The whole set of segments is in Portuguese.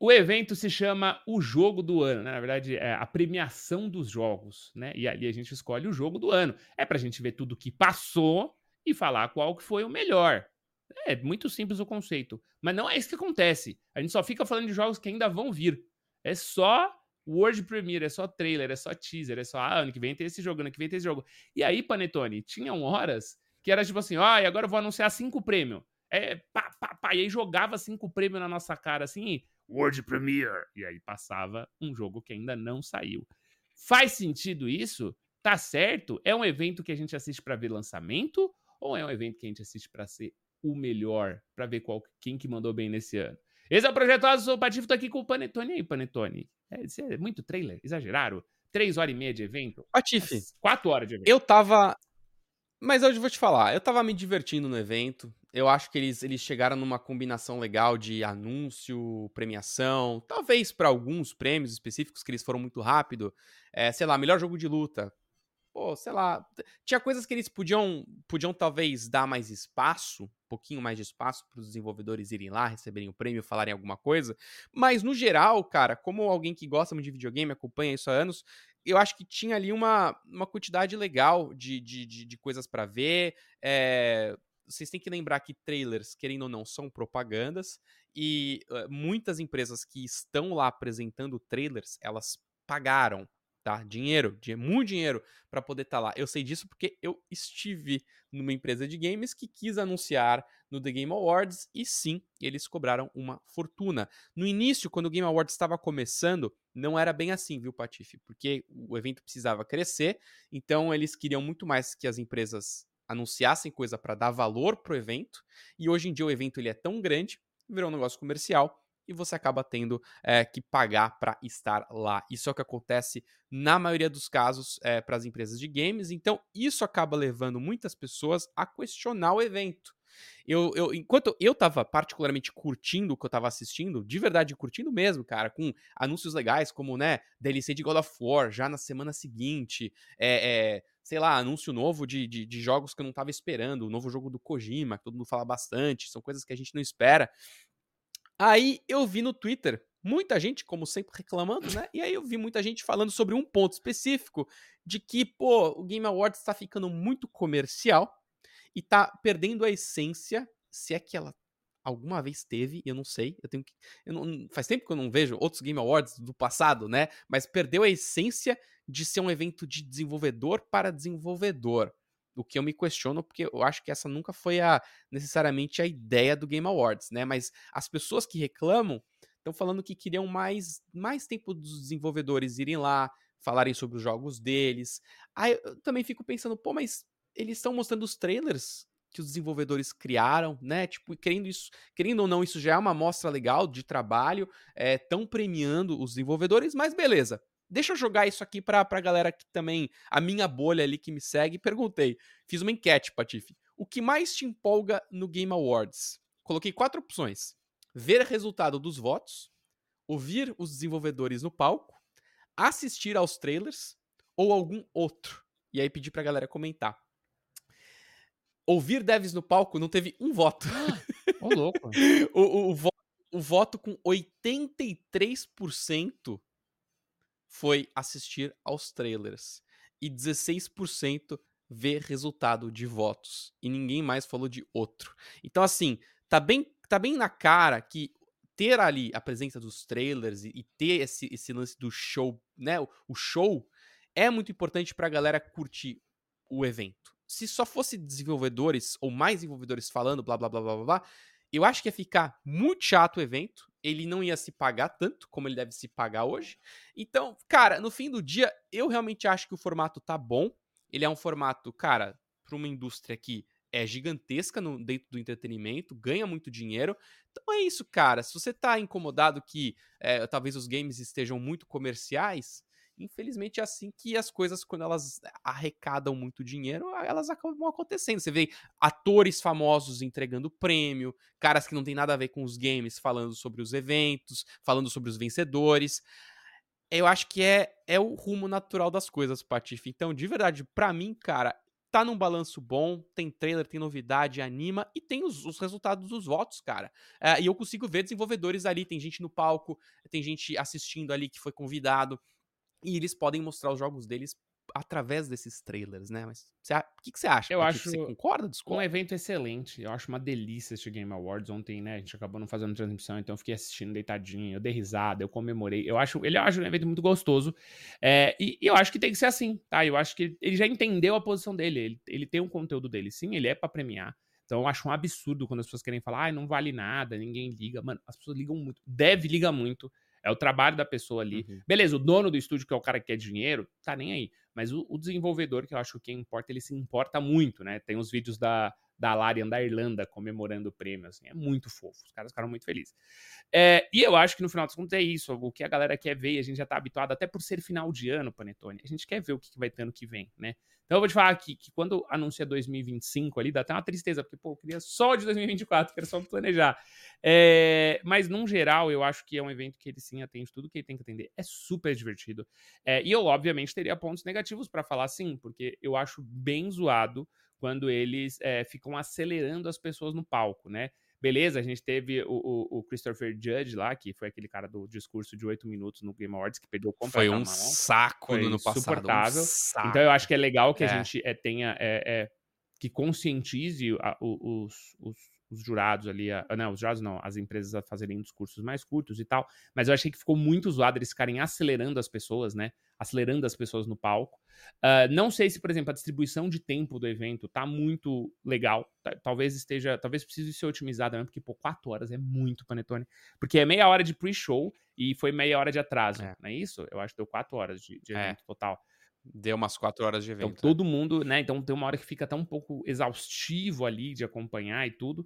O evento se chama o jogo do ano, né? Na verdade, é a premiação dos jogos, né? E ali a gente escolhe o jogo do ano. É pra gente ver tudo que passou e falar qual que foi o melhor. É muito simples o conceito. Mas não é isso que acontece. A gente só fica falando de jogos que ainda vão vir. É só World Premiere, é só trailer, é só teaser, é só ah, ano que vem tem esse jogo, ano que vem tem esse jogo. E aí, Panetone, tinham horas que era tipo assim, ah, e agora eu vou anunciar cinco prêmios. É, pá, pá, pá, e aí jogava cinco prêmios na nossa cara, assim, World Premiere. E aí passava um jogo que ainda não saiu. Faz sentido isso? Tá certo? É um evento que a gente assiste para ver lançamento? Ou é um evento que a gente assiste para ser o melhor, para ver qual, quem que mandou bem nesse ano? Esse é o Projeto Asa, sou o Patife, tô aqui com o Panetone. E aí, Panetone? É, é muito trailer, exageraram? Três horas e meia de evento? Patife. Quatro horas de evento. Eu tava... Mas hoje eu vou te falar, eu tava me divertindo no evento. Eu acho que eles, eles chegaram numa combinação legal de anúncio, premiação. Talvez para alguns prêmios específicos que eles foram muito rápido. É, sei lá, melhor jogo de luta pô, sei lá, tinha coisas que eles podiam, podiam talvez dar mais espaço, um pouquinho mais de espaço para os desenvolvedores irem lá, receberem o prêmio, falarem alguma coisa, mas no geral, cara, como alguém que gosta muito de videogame, acompanha isso há anos, eu acho que tinha ali uma, uma quantidade legal de, de, de, de coisas para ver, é, vocês têm que lembrar que trailers, querendo ou não, são propagandas e uh, muitas empresas que estão lá apresentando trailers, elas pagaram tá? Dinheiro, muito dinheiro para poder estar tá lá. Eu sei disso porque eu estive numa empresa de games que quis anunciar no The Game Awards e sim, eles cobraram uma fortuna. No início, quando o Game Awards estava começando, não era bem assim, viu, Patife? Porque o evento precisava crescer, então eles queriam muito mais que as empresas anunciassem coisa para dar valor pro evento. E hoje em dia o evento ele é tão grande, virou um negócio comercial e você acaba tendo é, que pagar para estar lá. Isso é o que acontece na maioria dos casos é, para as empresas de games, então isso acaba levando muitas pessoas a questionar o evento. Eu, eu, enquanto eu tava particularmente curtindo o que eu tava assistindo, de verdade curtindo mesmo, cara, com anúncios legais como, né, DLC de God of War já na semana seguinte, é, é sei lá, anúncio novo de, de, de, jogos que eu não tava esperando, o novo jogo do Kojima, que todo mundo fala bastante, são coisas que a gente não espera. Aí eu vi no Twitter muita gente, como sempre, reclamando, né? E aí eu vi muita gente falando sobre um ponto específico de que, pô, o Game Awards está ficando muito comercial e tá perdendo a essência, se é que ela alguma vez teve, eu não sei, eu tenho que eu não, faz tempo que eu não vejo outros Game Awards do passado, né? Mas perdeu a essência de ser um evento de desenvolvedor para desenvolvedor o que eu me questiono, porque eu acho que essa nunca foi a necessariamente a ideia do Game Awards, né? Mas as pessoas que reclamam estão falando que queriam mais, mais tempo dos desenvolvedores irem lá, falarem sobre os jogos deles. Aí eu também fico pensando, pô, mas eles estão mostrando os trailers que os desenvolvedores criaram, né? Tipo, querendo isso, querendo ou não, isso já é uma amostra legal de trabalho, estão é, premiando os desenvolvedores, mas beleza. Deixa eu jogar isso aqui pra, pra galera que também, a minha bolha ali que me segue, perguntei. Fiz uma enquete, Patife. O que mais te empolga no Game Awards? Coloquei quatro opções: ver o resultado dos votos, ouvir os desenvolvedores no palco, assistir aos trailers ou algum outro. E aí pedi pra galera comentar. Ouvir devs no palco não teve um voto. Ô, louco. o, o, o, o voto com 83% foi assistir aos trailers. E 16% ver resultado de votos. E ninguém mais falou de outro. Então, assim, tá bem, tá bem na cara que ter ali a presença dos trailers e, e ter esse, esse lance do show, né? O, o show é muito importante pra galera curtir o evento. Se só fosse desenvolvedores ou mais desenvolvedores falando, blá blá blá blá blá, blá eu acho que ia ficar muito chato o evento ele não ia se pagar tanto como ele deve se pagar hoje. Então, cara, no fim do dia, eu realmente acho que o formato tá bom. Ele é um formato, cara, para uma indústria que é gigantesca no, dentro do entretenimento, ganha muito dinheiro. Então é isso, cara. Se você tá incomodado que é, talvez os games estejam muito comerciais, infelizmente é assim que as coisas, quando elas arrecadam muito dinheiro, elas acabam acontecendo. Você vê atores famosos entregando prêmio, caras que não tem nada a ver com os games falando sobre os eventos, falando sobre os vencedores. Eu acho que é, é o rumo natural das coisas, Patife. Então, de verdade, para mim, cara, tá num balanço bom, tem trailer, tem novidade, anima e tem os, os resultados dos votos, cara. É, e eu consigo ver desenvolvedores ali, tem gente no palco, tem gente assistindo ali que foi convidado. E eles podem mostrar os jogos deles através desses trailers, né? Mas o que, que você acha? Eu acho. Você concorda? Discorda? Um evento excelente. Eu acho uma delícia este Game Awards. Ontem, né? A gente acabou não fazendo transmissão, então eu fiquei assistindo deitadinho. Eu dei risada, eu comemorei. Eu acho, ele eu acho um evento muito gostoso. É, e, e, eu acho que tem que ser assim, tá? Eu acho que ele já entendeu a posição dele. Ele, ele tem um conteúdo dele. Sim, ele é para premiar. Então eu acho um absurdo quando as pessoas querem falar, ah, não vale nada, ninguém liga. Mano, as pessoas ligam muito. Deve ligar muito. É o trabalho da pessoa ali. Uhum. Beleza, o dono do estúdio, que é o cara que quer dinheiro, tá nem aí. Mas o, o desenvolvedor, que eu acho que importa, ele se importa muito, né? Tem os vídeos da, da Larian da Irlanda comemorando o prêmio, assim, é muito fofo. Os caras ficaram muito felizes. É, e eu acho que no final dos contos é isso. O que a galera quer ver, e a gente já tá habituado, até por ser final de ano, Panetone, a gente quer ver o que, que vai ter ano que vem, né? Então eu vou te falar aqui que quando anuncia 2025 ali, dá até uma tristeza, porque, pô, eu queria só de 2024, quero só planejar. É, mas, num geral, eu acho que é um evento que ele sim atende tudo que ele tem que atender. É super divertido. É, e eu, obviamente, teria pontos negativos para falar sim, porque eu acho bem zoado quando eles é, ficam acelerando as pessoas no palco, né? Beleza, a gente teve o, o, o, Christopher Judge lá, que foi aquele cara do discurso de oito minutos no Game Awards, que perdeu completamente. Foi um saco foi no ano passado. Um saco. Então eu acho que é legal que é. a gente é, tenha. É, que conscientize a, os, os, os, jurados ali, a, não, os jurados não, as empresas a fazerem discursos mais curtos e tal, mas eu achei que ficou muito zoado eles ficarem acelerando as pessoas, né? acelerando as pessoas no palco. Uh, não sei se, por exemplo, a distribuição de tempo do evento tá muito legal. Talvez esteja, talvez precise ser otimizada mesmo, porque, pô, quatro horas é muito panetone. Porque é meia hora de pre-show e foi meia hora de atraso, é. não é isso? Eu acho que deu quatro horas de, de é. evento é. total. Deu umas quatro horas de evento. Então, todo mundo, né? Então tem uma hora que fica até um pouco exaustivo ali de acompanhar e tudo.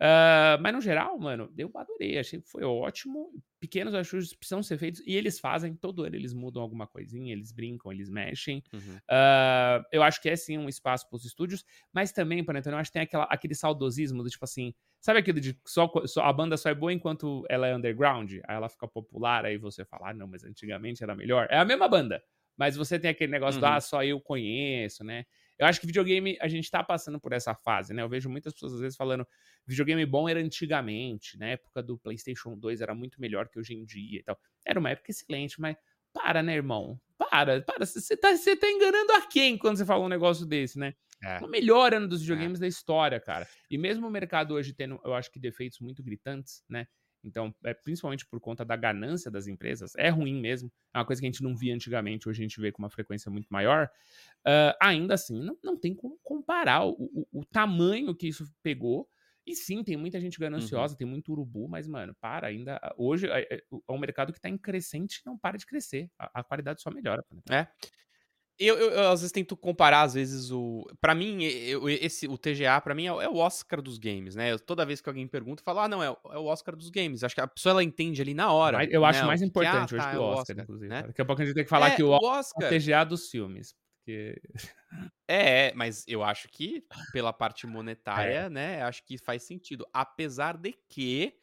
Uh, mas no geral, mano, eu adorei. Achei que foi ótimo. Pequenos ajustes precisam ser feitos e eles fazem. Todo ano eles mudam alguma coisinha, eles brincam, eles mexem. Uhum. Uh, eu acho que é sim um espaço para os estúdios, mas também, por exemplo, eu acho que tem aquela, aquele saudosismo do tipo assim. Sabe aquilo de só, só, a banda só é boa enquanto ela é underground? Aí ela fica popular, aí você fala, ah, não, mas antigamente era melhor. É a mesma banda. Mas você tem aquele negócio uhum. do, ah, só eu conheço, né? Eu acho que videogame, a gente tá passando por essa fase, né? Eu vejo muitas pessoas às vezes falando, videogame bom era antigamente, na época do PlayStation 2 era muito melhor que hoje em dia e tal. Era uma época excelente, mas para, né, irmão? Para, para. Você tá, tá enganando a quem quando você fala um negócio desse, né? É. O melhor ano dos é. videogames é. da história, cara. E mesmo o mercado hoje tendo, eu acho que defeitos muito gritantes, né? Então, é, principalmente por conta da ganância das empresas, é ruim mesmo. É uma coisa que a gente não via antigamente, hoje a gente vê com uma frequência muito maior. Uh, ainda assim, não, não tem como comparar o, o, o, tamanho que isso pegou. E sim, tem muita gente uhum. gananciosa, uhum. tem muito urubu, mas, mano, para ainda. Hoje é, é, é um mercado que está em crescente e não para de crescer. A, a qualidade só melhora. É. Eu, eu, eu, às vezes tento comparar, às vezes, o. para mim, eu, esse, o TGA, para mim, é, é, o Oscar dos games, né? Toda vez que alguém pergunta, eu falo, ah, não, é, é, o Oscar dos games. Acho que a pessoa ela entende ali na hora. eu né? acho mais importante que, ah, hoje tá, que o Oscar, Oscar inclusive. Né? Daqui a pouco a gente tem que falar é, que o, o Oscar é o TGA dos filmes. Porque... É, mas eu acho que, pela parte monetária, né? Acho que faz sentido. Apesar de que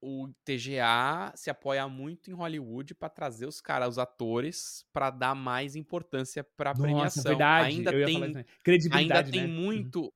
o TGA se apoia muito em Hollywood para trazer os caras, os atores, para dar mais importância para premiação. Verdade, ainda tem, credibilidade, ainda tem né? Uhum. muito.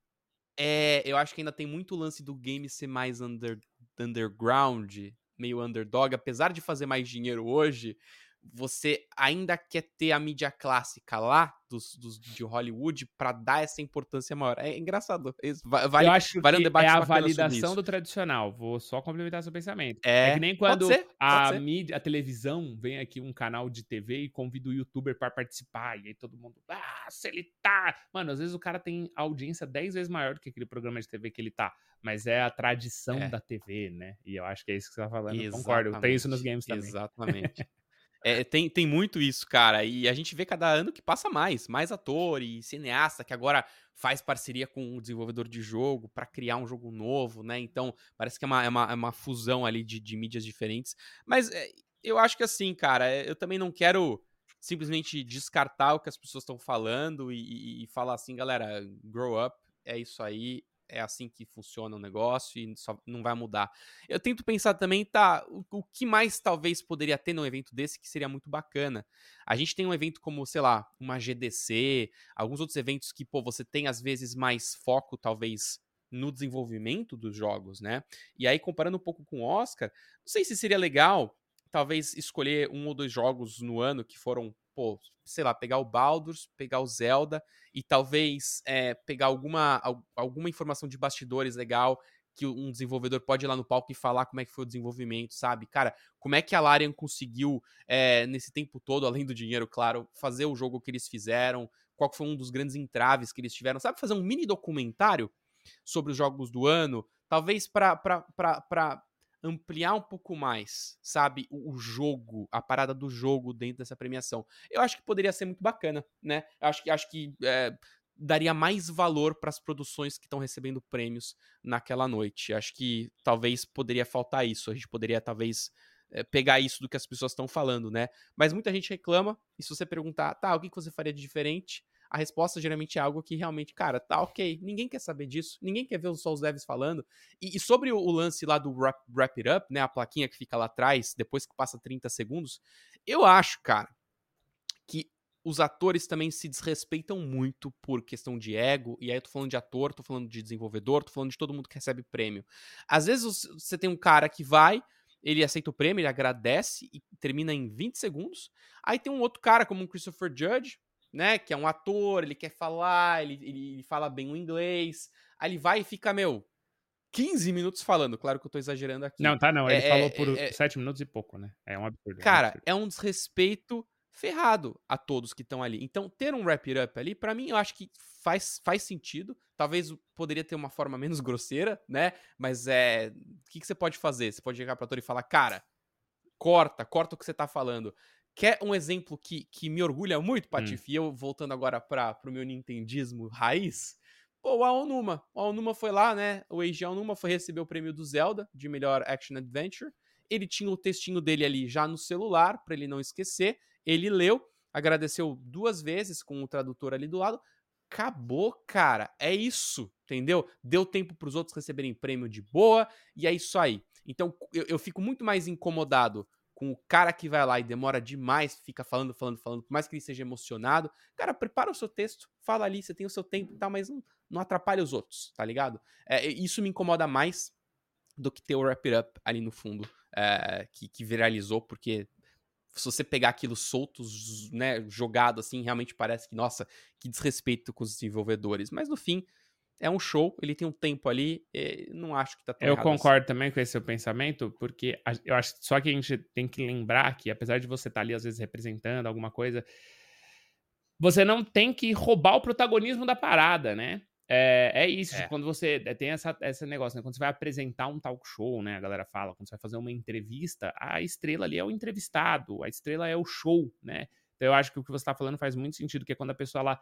É, eu acho que ainda tem muito lance do game ser mais under, underground, meio underdog, apesar de fazer mais dinheiro hoje você ainda quer ter a mídia clássica lá dos, dos de Hollywood para dar essa importância maior. É engraçado. Vale, Eu acho vale um que é a validação do tradicional. Vou só complementar seu pensamento. É, é que nem quando a mídia, a televisão vem aqui um canal de TV e convida o youtuber para participar e aí todo mundo, ah, se ele tá, mano, às vezes o cara tem audiência 10 vezes maior do que aquele programa de TV que ele tá, mas é a tradição é. da TV, né? E eu acho que é isso que você tá falando. Exatamente. Concordo. Tem isso nos games também. Exatamente. É, tem, tem muito isso, cara. E a gente vê cada ano que passa mais. Mais ator e cineasta que agora faz parceria com o desenvolvedor de jogo para criar um jogo novo, né? Então, parece que é uma, é uma, é uma fusão ali de, de mídias diferentes. Mas é, eu acho que assim, cara, é, eu também não quero simplesmente descartar o que as pessoas estão falando e, e, e falar assim, galera, grow up, é isso aí, é assim que funciona o negócio e só não vai mudar. Eu tento pensar também, tá, o, o, que mais talvez poderia ter num evento desse que seria muito bacana. A gente tem um evento como, sei lá, uma GDC, alguns outros eventos que, pô, você tem às vezes mais foco, talvez, no desenvolvimento dos jogos, né? E aí, comparando um pouco com o Oscar, não sei se seria legal, talvez, escolher um ou dois jogos no ano que foram pô, sei lá, pegar o Baldur's, pegar o Zelda e talvez é, pegar alguma, alguma informação de bastidores legal que um desenvolvedor pode ir lá no palco e falar como é que foi o desenvolvimento, sabe? Cara, como é que a Larian conseguiu, é, nesse tempo todo, além do dinheiro, claro, fazer o jogo que eles fizeram, qual foi um dos grandes entraves que eles tiveram, sabe? Fazer um mini documentário sobre os jogos do ano, talvez para ampliar um pouco mais, sabe, o, o, jogo, a parada do jogo dentro dessa premiação. Eu acho que poderia ser muito bacana, né? Eu acho que acho que é, daria mais valor para as produções que estão recebendo prêmios naquela noite. Acho que talvez poderia faltar isso. A gente poderia talvez é, pegar isso do que as pessoas estão falando, né? Mas muita gente reclama. E se você perguntar, tá, o que você faria de diferente? A resposta geralmente é algo que realmente, cara, tá ok, ninguém quer saber disso, ninguém quer ver só os devs falando. E, e sobre o, o, lance lá do wrap, wrap It Up, né, a plaquinha que fica lá atrás, depois que passa 30 segundos, eu acho, cara, que os atores também se desrespeitam muito por questão de ego, e aí eu tô falando de ator, tô falando de desenvolvedor, tô falando de todo mundo que recebe prêmio. Às vezes você tem um cara que vai, ele aceita o prêmio, ele agradece e termina em 20 segundos. Aí tem um outro cara, como um Christopher Judge, né? Que é um ator, ele quer falar, ele, ele fala bem o inglês. Aí ele vai e fica, meu, 15 minutos falando. Claro que eu tô exagerando aqui. Não, tá não. Ele é, falou é, por é, 7 minutos e pouco, né? É um absurdo. Cara, é um, absurdo. é um desrespeito ferrado a todos que estão ali. Então, ter um wrap it up ali, para mim, eu acho que faz, faz sentido. Talvez poderia ter uma forma menos grosseira, né? Mas é. O que, que você pode fazer? Você pode chegar pro ator e falar, cara, corta, corta o que você tá falando. Quer um exemplo que, que me orgulha muito, hum. Patife? Hum. E eu voltando agora para o meu nintendismo raiz. Pô, o Aonuma. O Aonuma foi lá, né? O Eiji Aonuma foi receber o prêmio do Zelda de melhor Action Adventure. Ele tinha o textinho dele ali já no celular, para ele não esquecer. Ele leu, agradeceu duas vezes com o tradutor ali do lado. Acabou, cara. É isso, entendeu? Deu tempo para os outros receberem prêmio de boa e é isso aí. Então eu, eu fico muito mais incomodado com o cara que vai lá e demora demais, fica falando, falando, falando, por mais que ele seja emocionado, cara, prepara o seu texto, fala ali, você tem o seu tempo e tal, mas não, não atrapalha os outros, tá ligado? É, isso me incomoda mais do que ter o Wrap It Up ali no fundo, é, que, que viralizou, porque se você pegar aquilo solto, né, jogado assim, realmente parece que, nossa, que desrespeito com os desenvolvedores. Mas no fim, é um show, ele tem um tempo ali, não acho que tá tão Eu concordo assim. também com esse seu pensamento, porque eu acho só que a gente tem que lembrar que, apesar de você estar tá ali, às vezes, representando alguma coisa, você não tem que roubar o protagonismo da parada, né? É, é isso, é. quando você é, tem essa, esse negócio, né? Quando você vai apresentar um talk show, né? A galera fala, quando você vai fazer uma entrevista, a estrela ali é o entrevistado, a estrela é o show, né? Então eu acho que o que você está falando faz muito sentido, que é quando a pessoa lá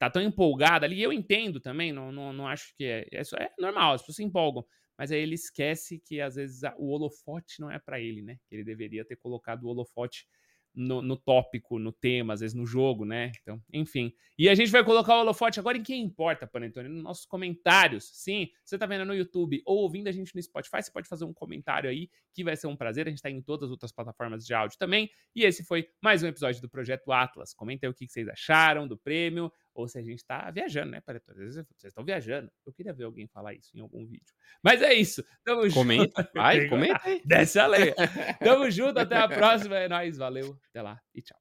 tá tão empolgada ali, eu entendo também, não, não, não acho que é, é, é normal, as pessoas se empolgam, mas aí ele esquece que às vezes o holofote não é para ele, né? Que ele deveria ter colocado o holofote no, no, tópico, no tema, às vezes no jogo, né? Então, enfim. E a gente vai colocar o holofote agora em quem importa, Panetone, nos nossos comentários. Sim, você tá vendo no YouTube ou ouvindo a gente no Spotify, você pode fazer um comentário aí, que vai ser um prazer. A gente tá em todas as outras plataformas de áudio também. E esse foi mais um episódio do Projeto Atlas. Comenta aí o que vocês acharam do prêmio, ou se a gente tá viajando, né, Panetone? Às vezes vocês estão viajando. Eu queria ver alguém falar isso em algum vídeo. Mas é isso. Tamo comenta. junto. Vai, comenta. Desce a lei. Tamo junto, até a próxima. É nóis, valeu. Até lá e tchau.